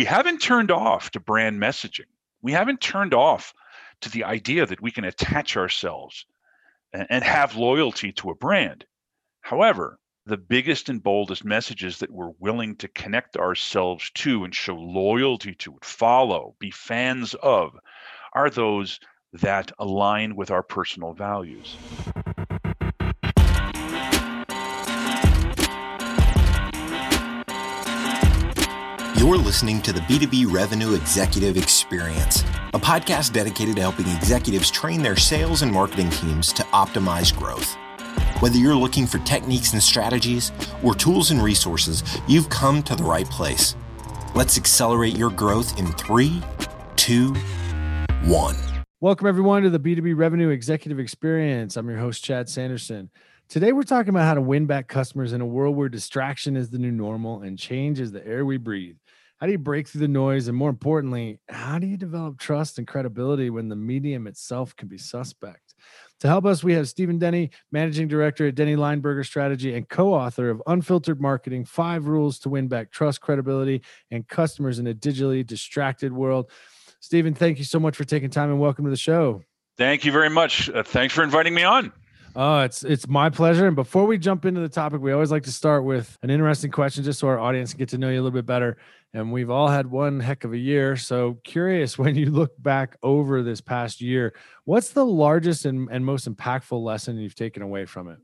we haven't turned off to brand messaging. We haven't turned off to the idea that we can attach ourselves and, and have loyalty to a brand. However, the biggest and boldest messages that we're willing to connect ourselves to and show loyalty to, follow, be fans of, are those that align with our personal values. You're listening to the B2B Revenue Executive Experience, a podcast dedicated to helping executives train their sales and marketing teams to optimize growth. Whether you're looking for techniques and strategies or tools and resources, you've come to the right place. Let's accelerate your growth in three, two, one. Welcome, everyone, to the B2B Revenue Executive Experience. I'm your host, Chad Sanderson. Today, we're talking about how to win back customers in a world where distraction is the new normal and change is the air we breathe. How do you break through the noise? And more importantly, how do you develop trust and credibility when the medium itself can be suspect? To help us, we have Stephen Denny, Managing Director at Denny Leinberger Strategy and co author of Unfiltered Marketing Five Rules to Win Back Trust, Credibility, and Customers in a Digitally Distracted World. Stephen, thank you so much for taking time and welcome to the show. Thank you very much. Uh, thanks for inviting me on. Oh, it's it's my pleasure. And before we jump into the topic, we always like to start with an interesting question, just so our audience can get to know you a little bit better. And we've all had one heck of a year. So curious when you look back over this past year, what's the largest and, and most impactful lesson you've taken away from it?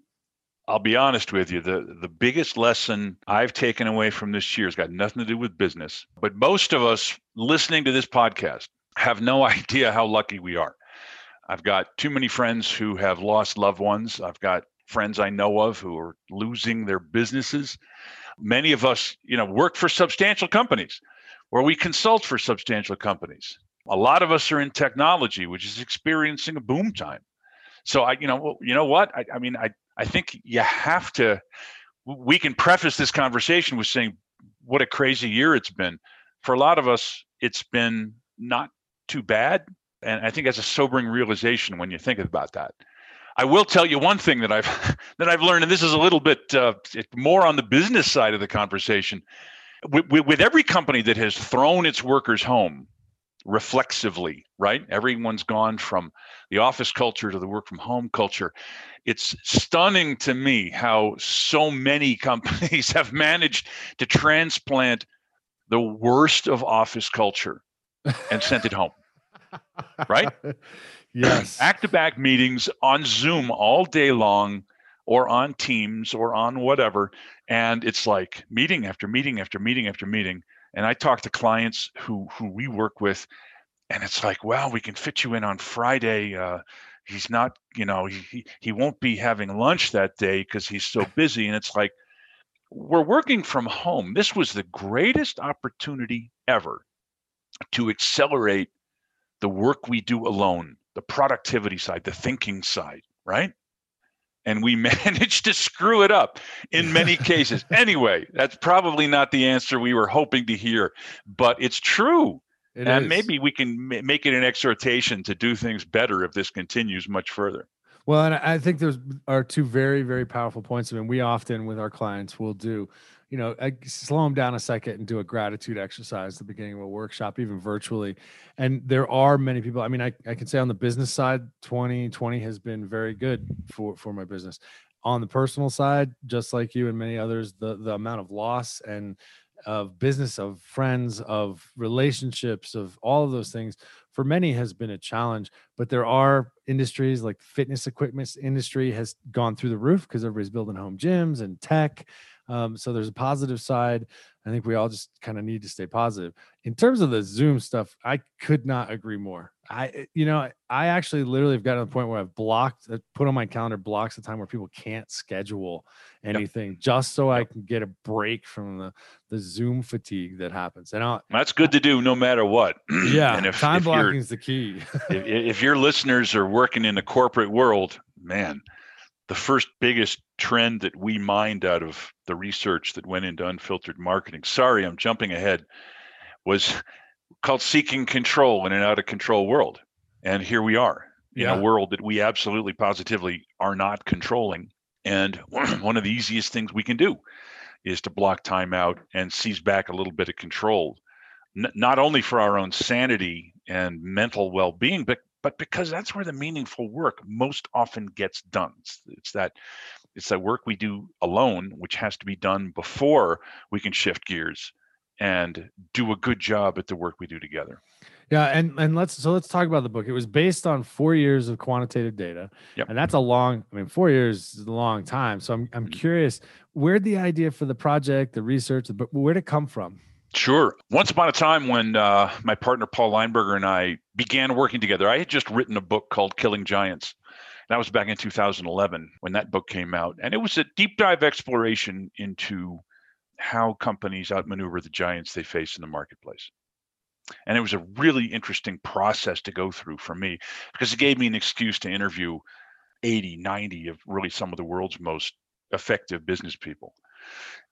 I'll be honest with you. The the biggest lesson I've taken away from this year has got nothing to do with business. But most of us listening to this podcast have no idea how lucky we are. I've got too many friends who have lost loved ones. I've got friends I know of who are losing their businesses. Many of us, you know, work for substantial companies or we consult for substantial companies. A lot of us are in technology, which is experiencing a boom time. So I, you know, you know what? I, I mean, I, I think you have to. We can preface this conversation with saying what a crazy year it's been. For a lot of us, it's been not too bad, and I think that's a sobering realization when you think about that. I will tell you one thing that I've that I've learned, and this is a little bit uh, more on the business side of the conversation. With, with, every company that has thrown its workers home reflexively, right? Everyone's gone from the office culture to the work from home culture. It's stunning to me how so many companies have managed to transplant the worst of office culture and sent it home right? Yes. Back to back meetings on Zoom all day long or on Teams or on whatever. And it's like meeting after meeting after meeting after meeting. And I talk to clients who who we work with, and it's like, well, we can fit you in on Friday. Uh, he's not, you know, he he won't be having lunch that day because he's so busy. And it's like, we're working from home. This was the greatest opportunity ever to accelerate the work we do alone, the productivity side, the thinking side, right? And we managed to screw it up in many cases. Anyway, that's probably not the answer we were hoping to hear, but it's true. It and is. maybe we can make it an exhortation to do things better if this continues much further. Well, and I think those are two very, very powerful points. I mean, we often with our clients will do you know, I slow them down a second and do a gratitude exercise at the beginning of a workshop, even virtually. And there are many people. I mean, I, I can say on the business side, 2020 has been very good for, for my business. On the personal side, just like you and many others, the, the amount of loss and of business, of friends, of relationships, of all of those things for many has been a challenge. But there are industries like fitness equipment industry has gone through the roof because everybody's building home gyms and tech um, so there's a positive side. I think we all just kind of need to stay positive. In terms of the Zoom stuff, I could not agree more. I, eh, you know, I actually literally have gotten to the point where I've blocked, uh, put on my calendar blocks the time where people can't schedule anything yep. just so yep. I can get a break from the the Zoom fatigue that happens. And I'll, that's good to do no matter what. Yeah, and if, time if blocking is the key. if, if your listeners are working in the corporate world, man, the first biggest trend that we mined out of the research that went into unfiltered marketing sorry i'm jumping ahead was called seeking control in an out of control world. And here we are in a world that we absolutely positively are not controlling. And one of the easiest things we can do is to block time out and seize back a little bit of control n- not only for our own sanity and mental well-being, but but because that's where the meaningful work most often gets done. It's, it's that it's that work we do alone, which has to be done before we can shift gears and do a good job at the work we do together. Yeah, and and let's so let's talk about the book. It was based on four years of quantitative data, yep. and that's a long. I mean, four years is a long time. So I'm I'm mm-hmm. curious, where'd the idea for the project, the research, the book, where'd it come from? Sure. Once upon a time, when uh, my partner Paul Leinberger and I began working together, I had just written a book called Killing Giants. and That was back in 2011 when that book came out, and it was a deep dive exploration into how companies outmaneuver the giants they face in the marketplace. And it was a really interesting process to go through for me because it gave me an excuse to interview 80, 90 of really some of the world's most effective business people.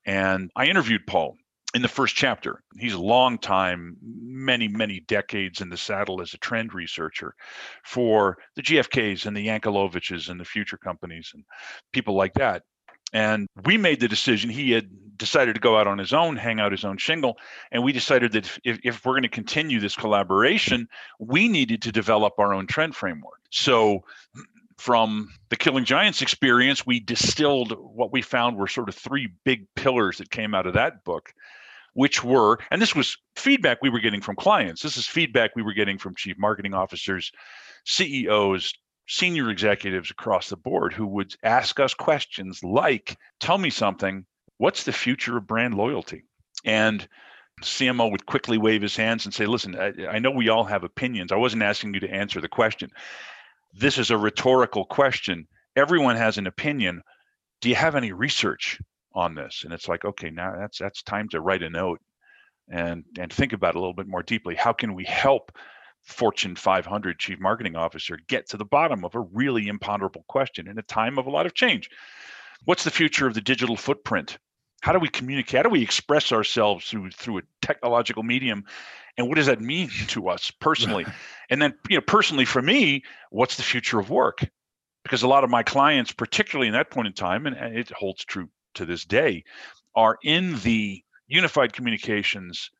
And I interviewed Paul in the first chapter. He's a long time, many, many decades in the saddle as a trend researcher for the GFKs and the Yankeloviches and the future companies and people like that. And we made the decision. He had decided to go out on his own, hang out his own shingle. And we decided that if, if we're going to continue this collaboration, we needed to develop our own trend framework. So from the Killing Giants experience, we distilled what we found were sort of three big pillars that came out of that book, which were, and this was feedback we were getting from clients. This is feedback we were getting from chief marketing officers, CEOs, senior executives across the board who would ask us questions like, Tell me something, what's the future of brand loyalty? And CMO would quickly wave his hands and say, Listen, I, I, know we all have opinions. I wasn't asking you to answer the question. This is a rhetorical question. Everyone has an opinion. Do you have any research on this? And it's like, okay, now that's that's time to write a note and and think about it a little bit more deeply. How can we help Fortune 500 chief marketing officer get to the bottom of a really imponderable question in a time of a lot of change. What's the future of the digital footprint? How do we communicate? How do we express ourselves through through a technological medium? And what does that mean to us personally? and then, you know, personally for me, what's the future of work? Because a lot of my clients, particularly in that point in time, and it holds true to this day, are in the unified communications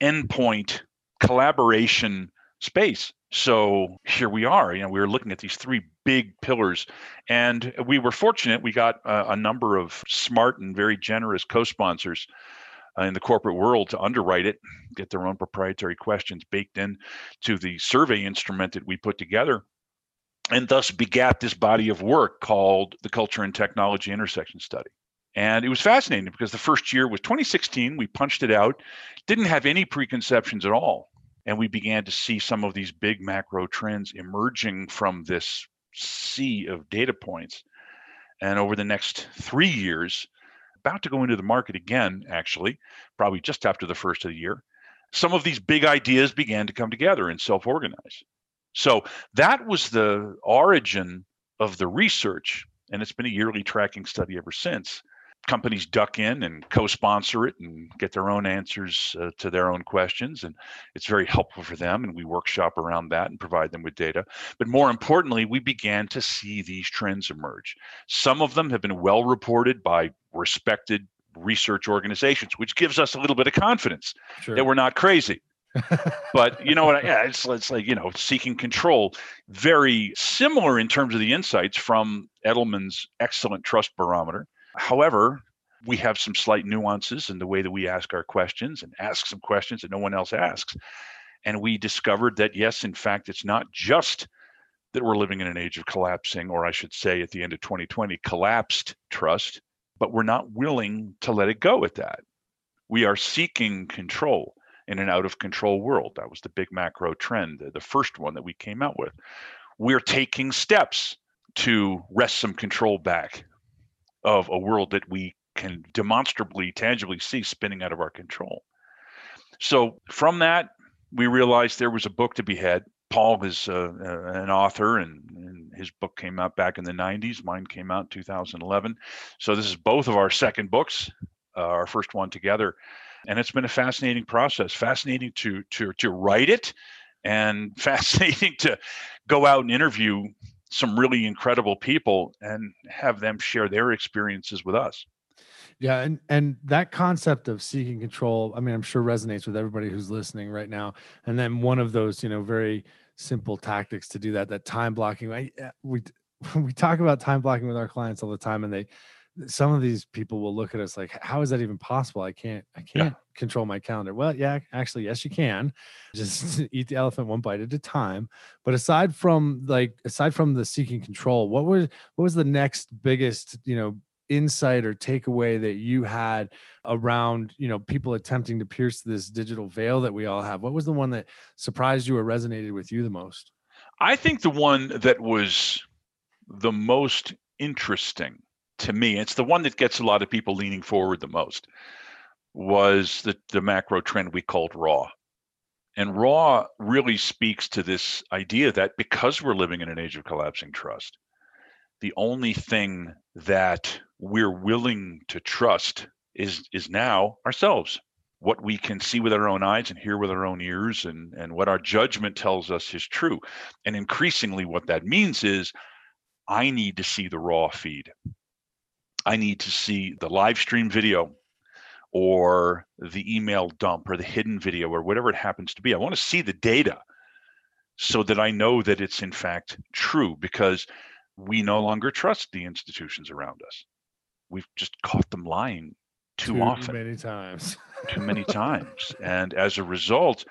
endpoint collaboration space. So here we are. You know, we were looking at these three big pillars, and we were fortunate. We got a, a number of smart and very generous co-sponsors uh, in the corporate world to underwrite it, get their own proprietary questions baked in to the survey instrument that we put together, and thus begat this body of work called the Culture and Technology Intersection Study. And it was fascinating because the first year was 2016. We punched it out, didn't have any preconceptions at all and we began to see some of these big macro trends emerging from this sea of data points. And over the next three years, about to go into the market again, actually, probably just after the first of the year, some of these big ideas began to come together and self organize. So that was the origin of the research. And it's been a yearly tracking study ever since companies duck in and co-sponsor it and get their own answers uh, to their own questions and it's very helpful for them and we workshop around that and provide them with data but more importantly we began to see these trends emerge some of them have been well reported by respected research organizations which gives us a little bit of confidence sure. that we're not crazy but you know what? Yeah, it's, it's like you know, seeking control. Very similar in terms of the insights from Edelman's excellent trust barometer, However, we have some slight nuances in the way that we ask our questions and ask some questions that no one else asks. And we discovered that, yes, in fact, it's not just that we're living in an age of collapsing, or I should say, at the end of 2020, collapsed trust, but we're not willing to let it go at that. We are seeking control in an out of control world. That was the big macro trend, the first one that we came out with. We're taking steps to wrest some control back of a world that we can demonstrably, tangibly see spinning out of our control. So from that, we realized there was a book to be had. Paul is uh, an author, and, and, his book came out back in the 90s. Mine came out in 2011. So this is both of our second books, uh, our first one together, and it's been a fascinating process. Fascinating to to to write it, and fascinating to go out and interview some really incredible people and have them share their experiences with us. Yeah, and and that concept of seeking control, I mean, I'm sure resonates with everybody who's listening right now. And then one of those, you know, very simple tactics to do that, that time blocking. I, eh, we we talk about time blocking with our clients all the time, and they some of these people will look at us like how is that even possible? I can't i can't yeah. control my calendar. Well yeah actually yes you can. Just eat the elephant one bite at a time. But aside from like aside from the seeking control what was what was the next biggest you know insight or takeaway that you had around you know people attempting to pierce this digital veil that we all have? What was the one that surprised you or resonated with you the most? I think the one that was the most interesting to me, it's the one that gets a lot of people leaning forward the most, was the, the macro trend we called raw. And raw really speaks to this idea that because we're living in an age of collapsing trust, the only thing that we're willing to trust is is now ourselves. What we can see with our own eyes and hear with our own ears and and what our judgment tells us is true. And increasingly what that means is i need to see the raw feed I need to see the live stream video or the email dump or the hidden video or whatever it happens to be. I want to see the data so that I know that it's in fact true because we no longer trust the institutions around us. We've just caught them lying too, too often. Too many times. too many times. And as a result,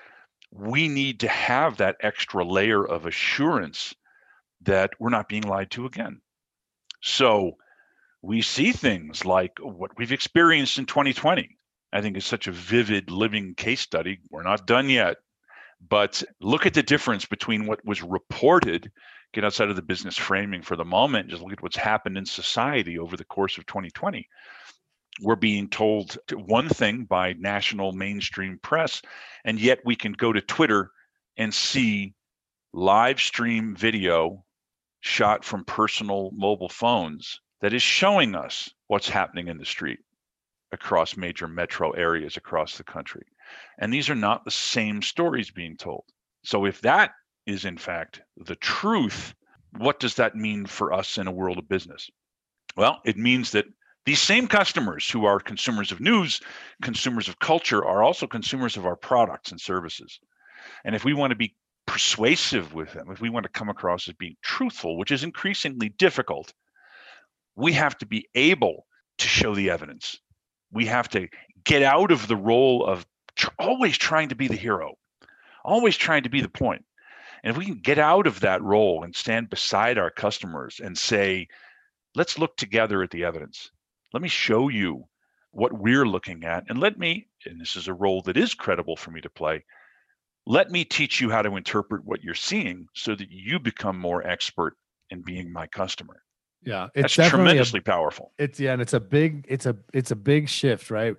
we need to have that extra layer of assurance that we're not being lied to again. So we see things like what we've experienced in 2020. I think is such a vivid living case study. We're not done yet, but look at the difference between what was reported, get outside of the business framing for the moment, just look at what's happened in society over the course of 2020. We're being told one thing by national mainstream press, and yet we can go to Twitter and see live stream video shot from personal mobile phones that is showing us what's happening in the street across major metro areas across the country. And these are not the same stories being told. So, if that is in fact the truth, what does that mean for us in a world of business? Well, it means that these same customers who are consumers of news, consumers of culture, are also consumers of our products and services. And if we want to be persuasive with them, if we want to come across as being truthful, which is increasingly difficult we have to be able to show the evidence. We have to get out of the role of tr- always trying to be the hero, always trying to be the point. And if we can get out of that role and stand beside our customers and say, let's look together at the evidence. Let me show you what we're looking at. And let me, and this is a role that is credible for me to play, let me teach you how to interpret what you're seeing so that you become more expert in being my customer. Yeah, it's That's tremendously a, powerful. It's yeah, and it's a big, it's a it's a big shift, right?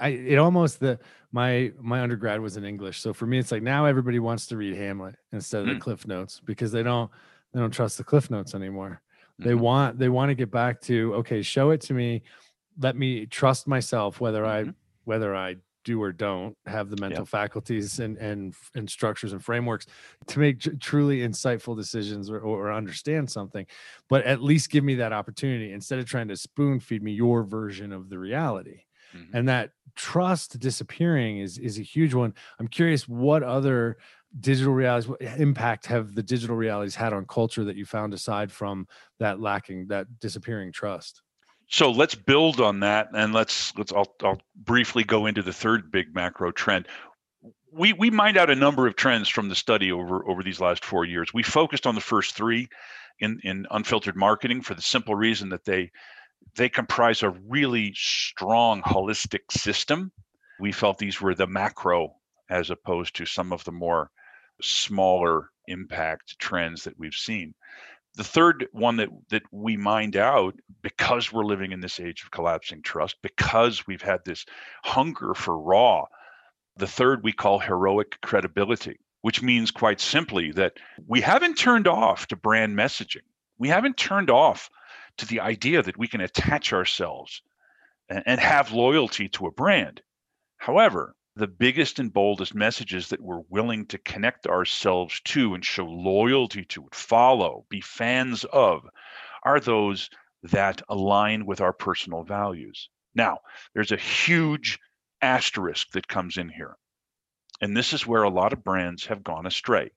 I it almost the my my undergrad was in English, so for me, it's like now everybody wants to read Hamlet instead of mm. the Cliff Notes because they don't they don't trust the Cliff Notes anymore. Mm-hmm. They want they want to get back to okay, show it to me, let me trust myself whether mm-hmm. I whether I do or don't have the mental yep. faculties and, and and structures and frameworks to make tr- truly insightful decisions or, or understand something but at least give me that opportunity instead of trying to spoon feed me your version of the reality mm-hmm. and that trust disappearing is is a huge one i'm curious what other digital realities what impact have the digital realities had on culture that you found aside from that lacking that disappearing trust so let's build on that, and let's let's I'll, I'll briefly go into the third big macro trend. We we mined out a number of trends from the study over over these last four years. We focused on the first three in in unfiltered marketing for the simple reason that they they comprise a really strong holistic system. We felt these were the macro as opposed to some of the more smaller impact trends that we've seen the third one that that we mined out because we're living in this age of collapsing trust because we've had this hunger for raw the third we call heroic credibility which means quite simply that we haven't turned off to brand messaging. We haven't turned off to the idea that we can attach ourselves and, and have loyalty to a brand. However the biggest and boldest messages that we're willing to connect ourselves to and show loyalty to, follow, be fans of, are those that align with our personal values. Now, there's a huge asterisk that comes in here. And this is where a lot of brands have gone astray.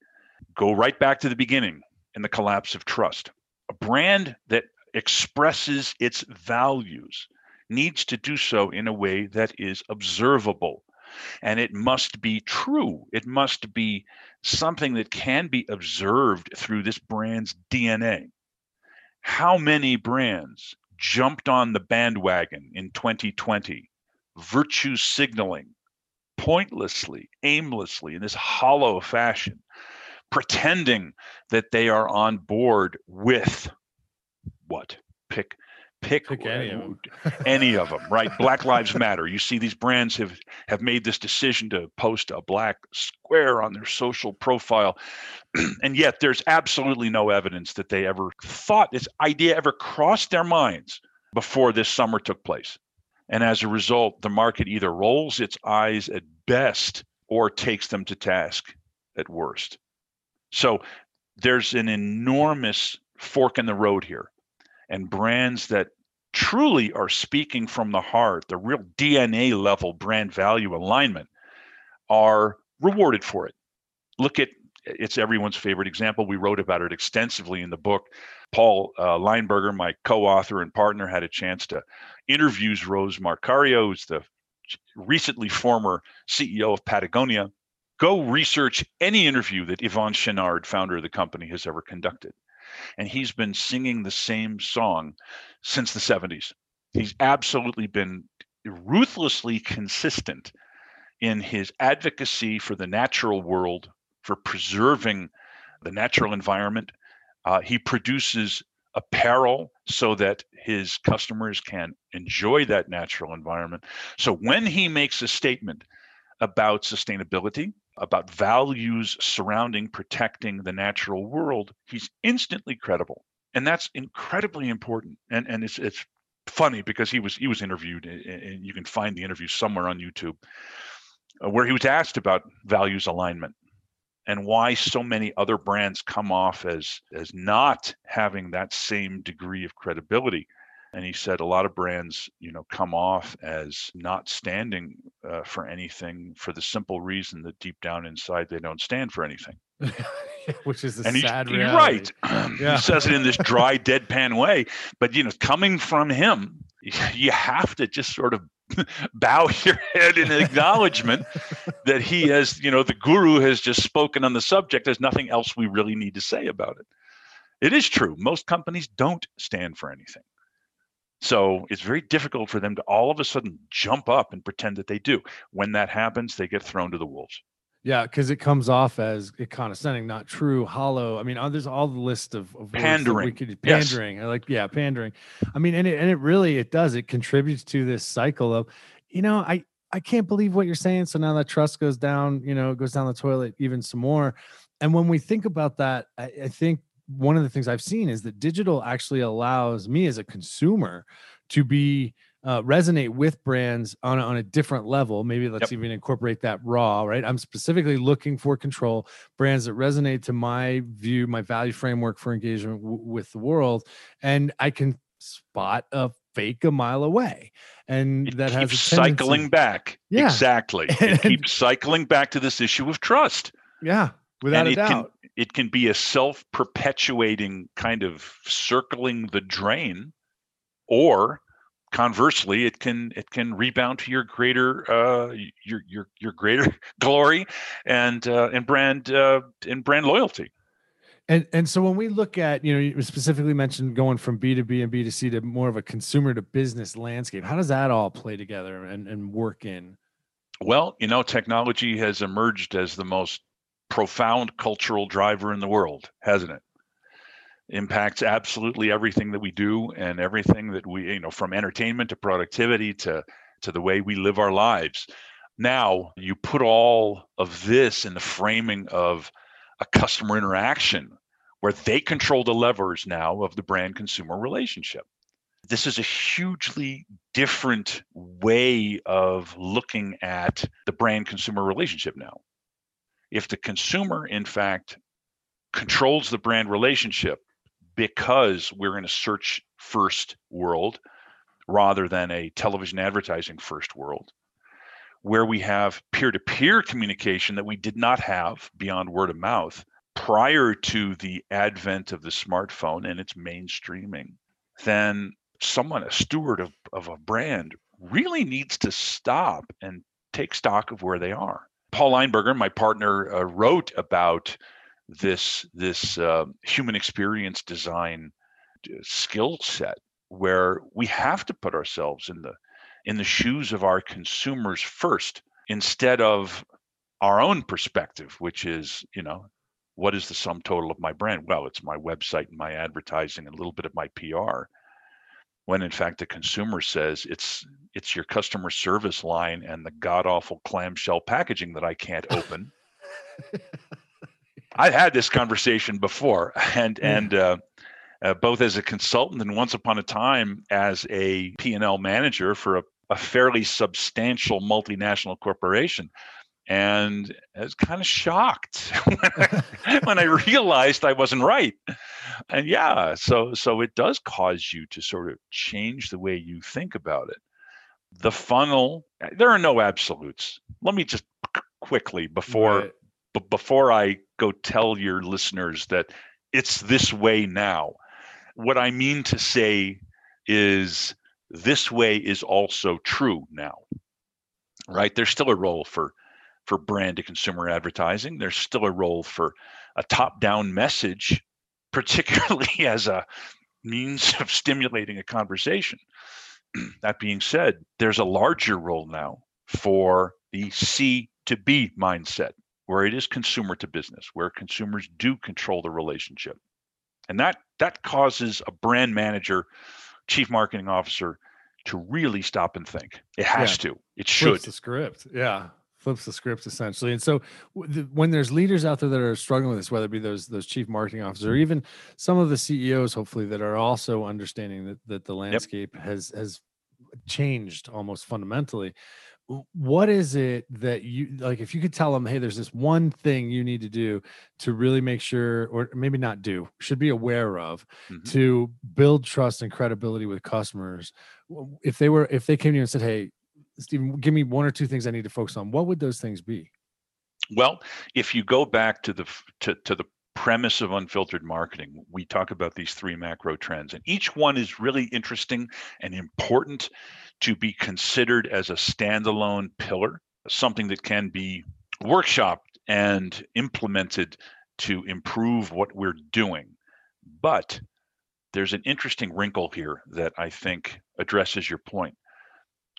Go right back to the beginning in the collapse of trust. A brand that expresses its values needs to do so in a way that is observable. And it must be true. It must be something that can be observed through this brand's DNA. How many brands jumped on the bandwagon in 2020, virtue signaling pointlessly, aimlessly, in this hollow fashion, pretending that they are on board with what? Pick pick, Pick any of 'em. any of them, right? Black Lives Matter. You see these brands have have made this decision to post a black square on their social profile. and yet there's absolutely no evidence that they ever thought this idea ever crossed their minds before this summer took place. And as a result, the market either rolls its eyes at best or takes them to task at worst. So there's an enormous fork in the road here. And brands that truly are speaking from the heart, the real DNA level brand value alignment, are rewarded for it. Look at it's everyone's favorite example. We wrote about it extensively in the book. Paul uh, Leinberger, my co-author and partner, had a chance to interviews Rose Marcario, who's the recently former CEO of Patagonia. Go research any interview that Yvon Chouinard, founder of the company, has ever conducted. And he's been singing the same song since the 70s. He's absolutely been ruthlessly consistent in his advocacy for the natural world, for preserving the natural environment. Uh, he produces apparel so that his customers can enjoy that natural environment. So when he makes a statement about sustainability, about values surrounding protecting the natural world, he's instantly credible. And that's incredibly important. And and it's it's funny because he was he was interviewed and you can find the interview somewhere on YouTube uh, where he was asked about values alignment and why so many other brands come off as as not having that same degree of credibility and he said a lot of brands you know come off as not standing uh, for anything for the simple reason that deep down inside they don't stand for anything. Which is a and sad he's reality. right. Yeah. he says it in this dry deadpan way but you know coming from him you have to just sort of bow your head in acknowledgement that he has you know the guru has just spoken on the subject. There's nothing else we really need to say about it. It is true. Most companies don't stand for anything so it's very difficult for them to all of a sudden jump up and pretend that they do when that happens they get thrown to the wolves Yeah, because it comes off as condescending, not true, hollow. I mean, uh, there's all the list of, of that we Pandering. could pandering. I like, yeah, pandering. I mean, and it and it really it does. It contributes to this cycle of, you know, I I can't believe what you're saying. So now that trust goes down, you know, it goes down the toilet even some more. And when we think about that, I, I think one of the things I've seen is that digital actually allows me as a consumer to be uh, resonate with brands on a, on a different level. Maybe let's even incorporate that raw, right? I'm specifically looking for control brands that resonate to my view, my value framework for engagement w- with the world, and I can spot a fake a mile away, and it that has a cycling back Yeah. exactly it keeps cycling back to this issue of trust Yeah, without and a it doubt. can it can be a self-perpetuating kind of circling the drain or conversely it can it can rebound to your greater uh your your your greater glory and uh and brand uh and brand loyalty And and so when we look at, you know, you specifically mentioned going from B2B and B2C to more of a consumer to business landscape, how does that all play together and, and work in? well you know technology has emerged as the most profound cultural driver in the world hasn't it? Impacts absolutely everything that we do and everything that we you know from entertainment to productivity to to the way we live our lives. Now you put all of this in the framing of a customer interaction where they control the levers now of the brand consumer relationship. This is a hugely different way of looking at the brand consumer relationship now if the consumer in fact controls the brand relationship because we're in a search first world rather than a television advertising first world where we have peer to peer communication that we did not have beyond word of mouth prior to the advent of the smartphone and its mainstreaming, then someone, a steward of, of a brand, really needs to stop and take stock of where they are. Paul Leinberger, my partner, uh, wrote about this this uh, human experience design skill set where we have to put ourselves in the in the shoes of our consumers first instead of our own perspective which is you know what is the sum total of my brand? Well it's my website and my advertising and a little bit of my pr when in fact the consumer says it's it's your customer service line and the god awful clamshell packaging that i can't open I've had this conversation before, and and uh, uh, both as a consultant and once upon a time as a P&L manager for a, a fairly substantial multinational corporation. And I was kind of shocked when I, when I realized I wasn't right. And yeah, so so it does cause you to sort of change the way you think about it. The funnel, eh, there are no absolutes. Let me just quickly before right but before I go tell your listeners that it's this way now, what I mean to say is this way is also true now. Right? There's still a role for for brand to consumer advertising. There's still a role for a top-down message, particularly as a means of stimulating a conversation. that being said, there's a larger role now for the C to B mindset where it is consumer to business, where consumers do control the relationship. And that that causes a brand manager, chief marketing officer to really stop and think. It has yeah. to. It should. Flips the script. Yeah. Flips the script essentially. And so when there's leaders out there that are struggling with this, whether it be those those chief marketing officers or even some of the CEOs, hopefully, that are also understanding that that the landscape yep. has has changed almost fundamentally what is it that you like if you could tell them hey there's this one thing you need to do to really make sure or maybe not do should be aware of mm-hmm. to build trust and credibility with customers if they were if they came to you and said hey stephen give me one or two things i need to focus on what would those things be well if you go back to the to, to the premise of unfiltered marketing we talk about these three macro trends and each one is really interesting and important to be considered as a standalone pillar, something that can be workshopped and implemented to improve what we're doing. But there's an interesting wrinkle here that I think addresses your point.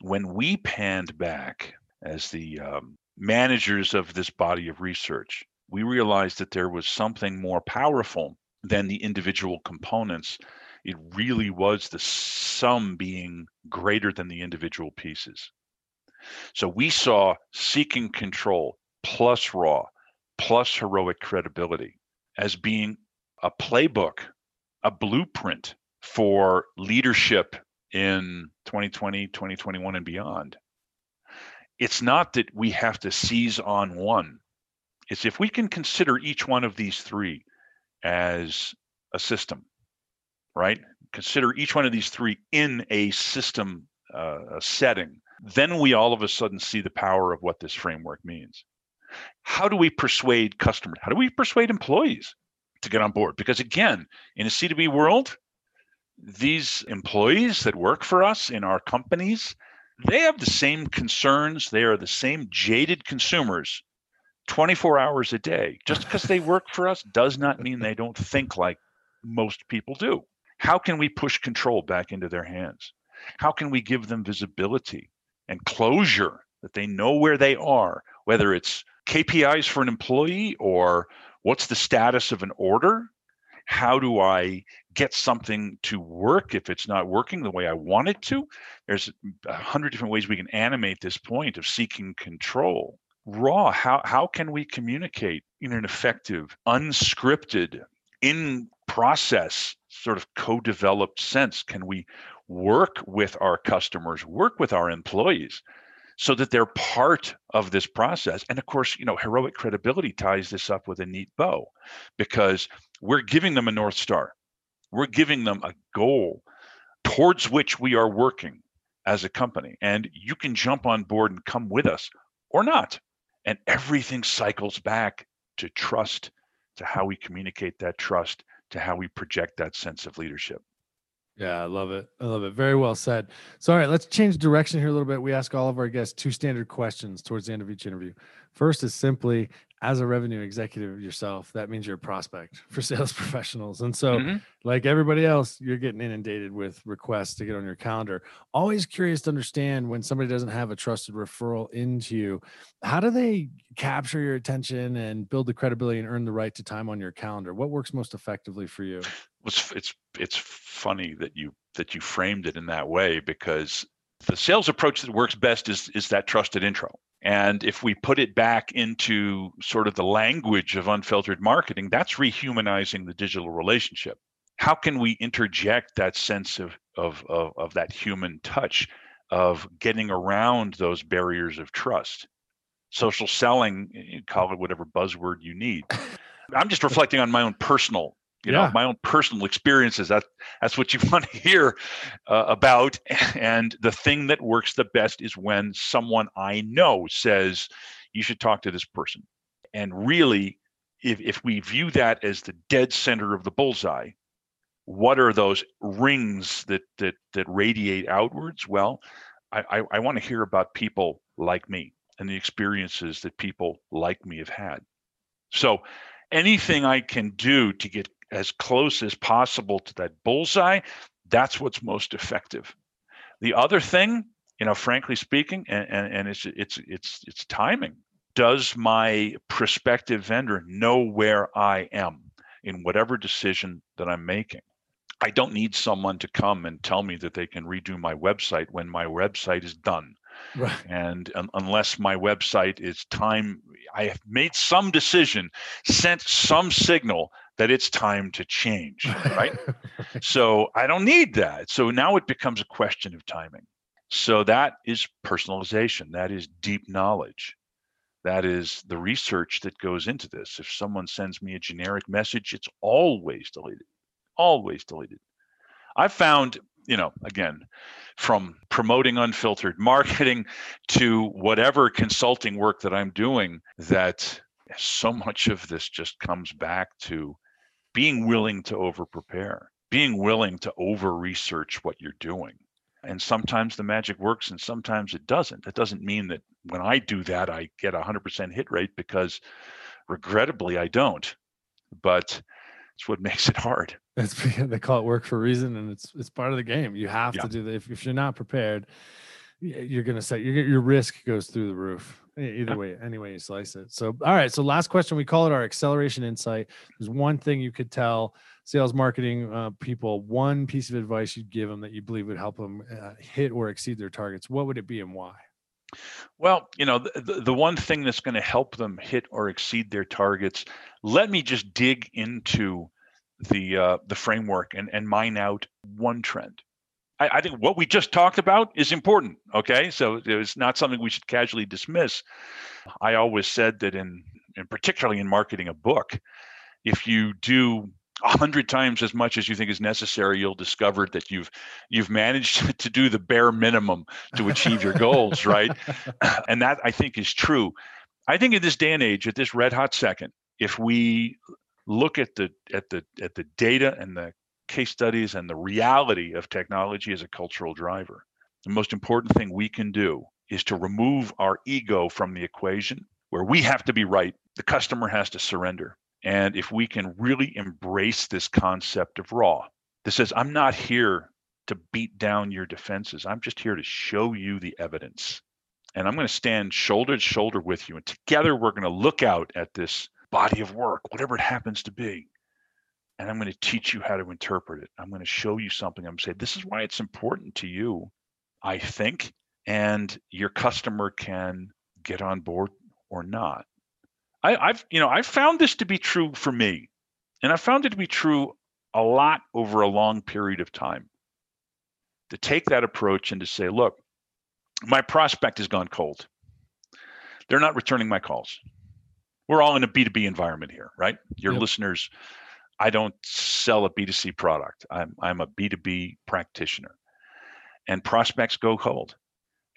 When we panned back as the um, managers of this body of research, we realized that there was something more powerful than the individual components it really was the sum being greater than the individual pieces. So we saw seeking control plus raw plus heroic credibility as being a playbook, a blueprint for leadership in 2020, 2021, and beyond. It's not that we have to seize on one. It's if we can consider each one of these three as a system, right? Consider each one of these three in a system uh, setting. Then we all of a sudden see the power of what this framework means. How do we persuade customers? How do we persuade employees to get on board? Because again, in a C2B world, these employees that work for us in our companies, they have the same concerns. They are the same jaded consumers 24 hours a day. Just because they work for us does not mean they don't think like most people do. How can we push control back into their hands? How can we give them visibility and closure that they know where they are, whether it's KPIs for an employee or what's the status of an order? How do I get something to work if it's not working the way I want it to? There's a hundred different ways we can animate this point of seeking control. Raw, how, how can we communicate in an effective, unscripted, in process sort of co-developed sense can we work with our customers work with our employees so that they're part of this process and of course you know heroic credibility ties this up with a neat bow because we're giving them a north star we're giving them a goal towards which we are working as a company. And you can jump on board and come with us or not. And everything cycles back to trust, to how we communicate that trust, to how we project that sense of leadership. Yeah, I love it. I love it. Very well said. So, all right, let's change direction here a little bit. We ask all of our guests two standard questions towards the end of each interview. First is simply as a revenue executive yourself, that means you're a prospect for sales professionals. And so, mm-hmm. like everybody else, you're getting inundated with requests to get on your calendar. Always curious to understand when somebody doesn't have a trusted referral into you, how do they capture your attention and build the credibility and earn the right to time on your calendar? What works most effectively for you? It's it's it's funny that you that you framed it in that way because the sales approach that works best is is that trusted intro and if we put it back into sort of the language of unfiltered marketing, that's rehumanizing the digital relationship. How can we interject that sense of, of, of, of that human touch of getting around those barriers of trust? Social selling, eh, eh, call it whatever buzzword you need. I'm just reflecting on my own personal you yeah. know my own personal experiences that that's what you want to hear uh, about. And the thing that works the best is when someone i know says you should talk to this person. And really if, if we view that as the dead center of the bullseye what are those rings that that that radiate outwards? Well i i, I want to hear about people like me and the experiences that people like me have had. So anything i can do to get as close as possible to that bullseye, that's what's most effective. The other thing, you know, frankly speaking, and, and, and it's it's it's it's timing. Does my prospective vendor know where I am in whatever decision that I'm making? I don't need someone to come and tell me that they can redo my website when my website is done. Right. And um, unless my website is time, I have made some decision, sent some signal that it's time to change, right? so I don't need that. So now it becomes a question of timing. So that is personalization, that is deep knowledge. That is the research that goes into this. If someone sends me a generic message, it's always deleted. Always deleted. I've found, you know, again, from promoting unfiltered marketing to whatever consulting work that I'm doing, that so much of this just comes back to being willing to over prepare, being willing to over research what you're doing. And sometimes the magic works and sometimes it doesn't. That doesn't mean that when I do that, I get a 100% hit rate because regrettably I don't. But it's what makes it hard. It's, they call it work for a reason and it's it's part of the game. You have yeah. to do that. If, if you're not prepared, you're to say your, your risk goes through the roof either way anyway you slice it. So all right so last question we call it our acceleration insight. There's one thing you could tell sales marketing uh, people one piece of advice you'd give them that you believe would help them uh, hit or exceed their targets what would it be and why? Well you know the, the one thing that's going to help them hit or exceed their targets let me just dig into the uh, the framework and, and mine out one trend I, I, think what we just talked about is important. Okay, so it's not something we should casually dismiss. I always said that in, and particularly in marketing a book, if you do a hundred times as much as you think is necessary, you'll discover that you've you've managed to do the bare minimum to achieve your goals, right? And that I think is true. I think in this day and age, at this red hot second, if we look at the at the at the data and the case studies and the reality of technology as a cultural driver. The most important thing we can do is to remove our ego from the equation where we have to be right, the customer has to surrender. And if we can really embrace this concept of raw, that says, I'm not here to beat down your defenses, I'm just here to show you the evidence. And I'm going to stand shoulder to shoulder with you. And together we're going to look out at this body of work, whatever it happens to be, and I'm going to teach you how to interpret it. I'm going to show you something. I'm going to say, this is mm-hmm. why it's important to you, I think, and your customer can get on board or not. I, I've, you know, I've found this to be true for me, and I found it to be true a lot over a long period of time. To take that approach and to say, look, my prospect has gone cold. They're not returning my calls. We're all in a B2B environment here, right? Your yep. listeners I don't sell a B2C product. I'm I'm a B2B practitioner. And prospects go cold.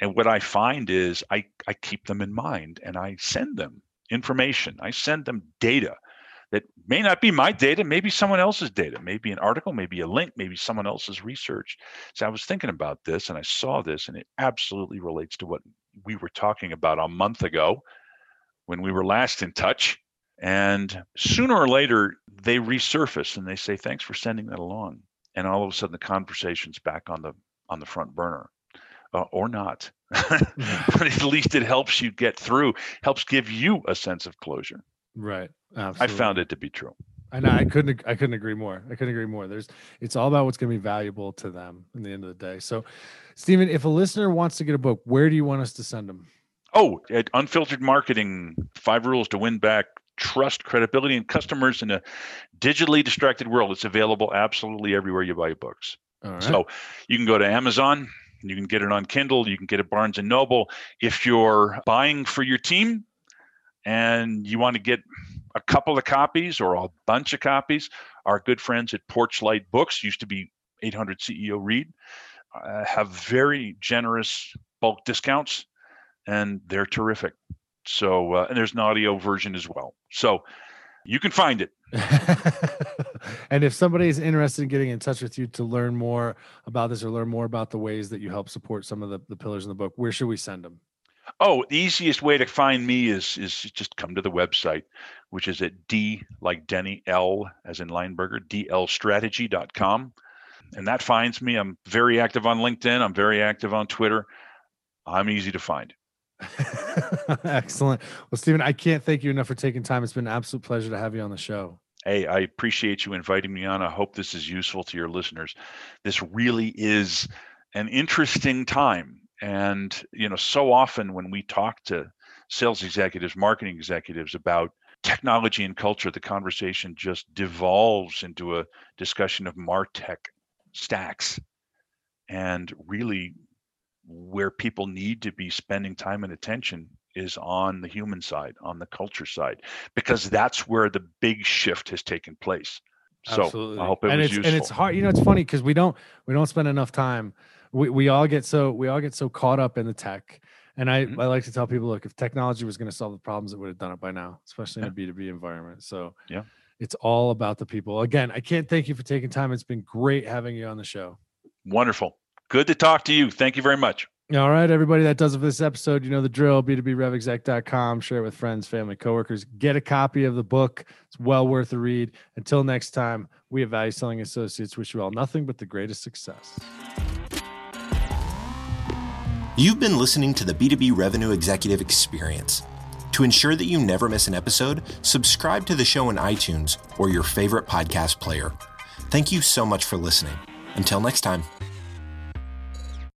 And what I find is I, I keep them in mind and I send them information. I send them data that may not be my data, maybe someone else's data, maybe an article, maybe a link, maybe someone else's research. So I was thinking about this and I saw this, and it absolutely relates to what we were talking about a month ago when we were last in touch. And sooner or later, they resurface and they say, Thanks for sending that along. And all of a sudden, the conversation's back on the on the front burner. Uh, or not. but at least it helps you get through, helps give you a sense of closure. Right. Absolutely. I found it to be true. And I couldn't I couldn't agree more. I couldn't agree more. There's it's all about what's going to be valuable to them in the end of the day. So, Stephen, if a listener wants to get a book, where do you want us to send them? Oh, at Unfiltered Marketing: Five Rules to Win Back Trust, Credibility, and Customers in a Digitally Distracted World. It's available absolutely everywhere you buy books. So, you can go to Amazon. You can get it on Kindle. You can get it Barnes and Noble. If you're buying for your team, and you want to get a couple of copies or a bunch of copies, our good friends at Porchlight Books used to be 800 CEO Read uh, have very generous bulk discounts, and they're terrific. So, uh, and there's an audio version as well. So, you can find it. and if somebody is interested in getting in touch with you to learn more about this or learn more about the ways that you help support some of the, the pillars in the book, where should we send them? Oh, the easiest way to find me is is just come to the website, which is at D like Denny L as in Leinberger, dlstrategy.com. And that finds me. I'm very active on LinkedIn. I'm very active on Twitter. I'm easy to find. Excellent. Well, Stephen, I can't thank you enough for taking time. It's been an absolute pleasure to have you on the show. Hey, I appreciate you inviting me on. I hope this is useful to your listeners. This really is an interesting time and you know, so often when we talk to sales executives, marketing executives about technology and culture, the conversation just devolves into a discussion of martech stacks. And really, where people need to be spending time and attention is on the human side, on the culture side, because that's where the big shift has taken place. So Absolutely. I hope it and was it's, useful. And it's hard, you know, it's funny because we don't we don't spend enough time. We, we all get so we all get so caught up in the tech. And I, mm-hmm. I like to tell people look if technology was going to solve the problems it would have done it by now especially in a b2b environment. So yeah. it's all about the people. Again i can't thank you for taking time. It's been great having you on the show. Wonderful good to talk to you thank you very much all right, everybody, that does it for this episode. You know the drill, b2brevexec.com. Share it with friends, family, coworkers. Get a copy of the book. It's well worth a read. Until next time, we at Value Selling Associates wish you all nothing but the greatest success. You've been listening to the B2B Revenue Executive Experience. To ensure that you never miss an episode, subscribe to the show in iTunes or your favorite podcast player. Thank you so much for listening. Until next time.